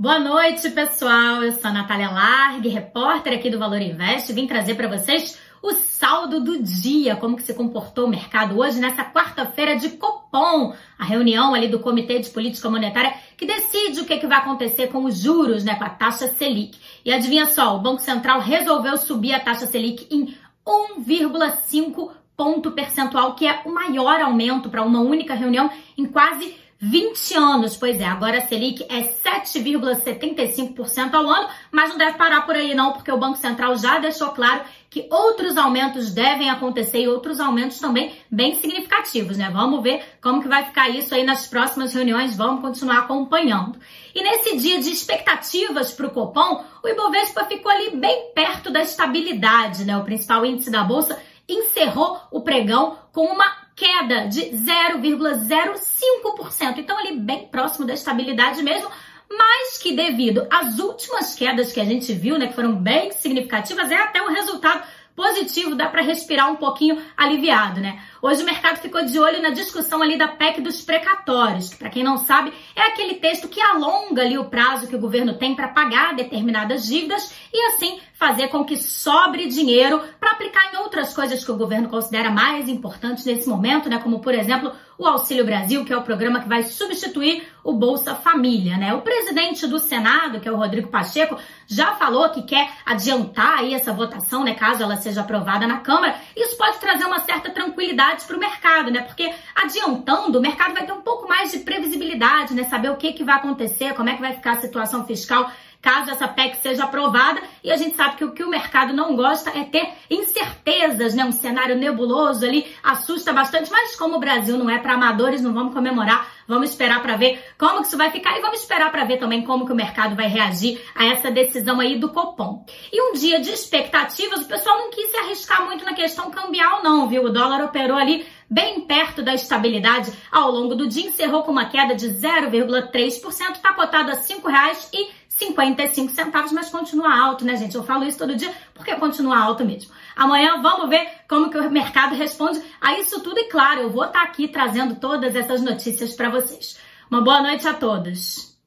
Boa noite, pessoal. Eu sou a Natália Largue, repórter aqui do Valor Invest. Vim trazer para vocês o saldo do dia, como que se comportou o mercado hoje nessa quarta-feira de Copom, a reunião ali do Comitê de Política Monetária que decide o que, que vai acontecer com os juros, né, com a taxa Selic. E adivinha só, o Banco Central resolveu subir a taxa Selic em 1,5 ponto percentual, que é o maior aumento para uma única reunião em quase 20 anos. Pois é, agora a Selic é 7,75% ao ano, mas não deve parar por aí não, porque o Banco Central já deixou claro que outros aumentos devem acontecer e outros aumentos também bem significativos, né? Vamos ver como que vai ficar isso aí nas próximas reuniões, vamos continuar acompanhando. E nesse dia de expectativas para o Copom, o Ibovespa ficou ali bem perto da estabilidade, né? O principal índice da bolsa encerrou o pregão com uma queda de 0,05%. Então, ali bem próximo da estabilidade mesmo, mas que devido às últimas quedas que a gente viu, né, que foram bem significativas, é até um resultado positivo, dá para respirar um pouquinho aliviado, né? Hoje o mercado ficou de olho na discussão ali da PEC dos precatórios, que para quem não sabe, é aquele texto que alonga ali o prazo que o governo tem para pagar determinadas dívidas e assim fazer com que sobre dinheiro para aplicar em outras coisas que o governo considera mais importantes nesse momento, né? Como por exemplo, o Auxílio Brasil, que é o programa que vai substituir o Bolsa Família, né? O presidente do Senado, que é o Rodrigo Pacheco, já falou que quer adiantar aí essa votação, né, caso ela seja aprovada na Câmara. Isso pode trazer uma certa tranquilidade para o mercado, né? Porque adiantando, o mercado vai ter um pouco mais de previsibilidade, né? Saber o que, que vai acontecer, como é que vai ficar a situação fiscal caso essa PEC seja aprovada. E a gente sabe que o que o mercado não gosta é ter incertezas, né? Um cenário nebuloso ali assusta bastante, mas como o Brasil não é para amadores, não vamos comemorar. Vamos esperar para ver como que isso vai ficar e vamos esperar para ver também como que o mercado vai reagir a essa decisão aí do Copom. E um dia de expectativas, o pessoal não quis se arriscar muito na questão cambial não, viu? O dólar operou ali bem perto da estabilidade ao longo do dia, encerrou com uma queda de 0,3%, está cotado a R$ 5,55 centavos, mas continua alto, né, gente? Eu falo isso todo dia porque continua alto mesmo. Amanhã vamos ver como que o mercado responde a isso tudo e claro, eu vou estar tá aqui trazendo todas essas notícias para vocês. Uma boa noite a todos.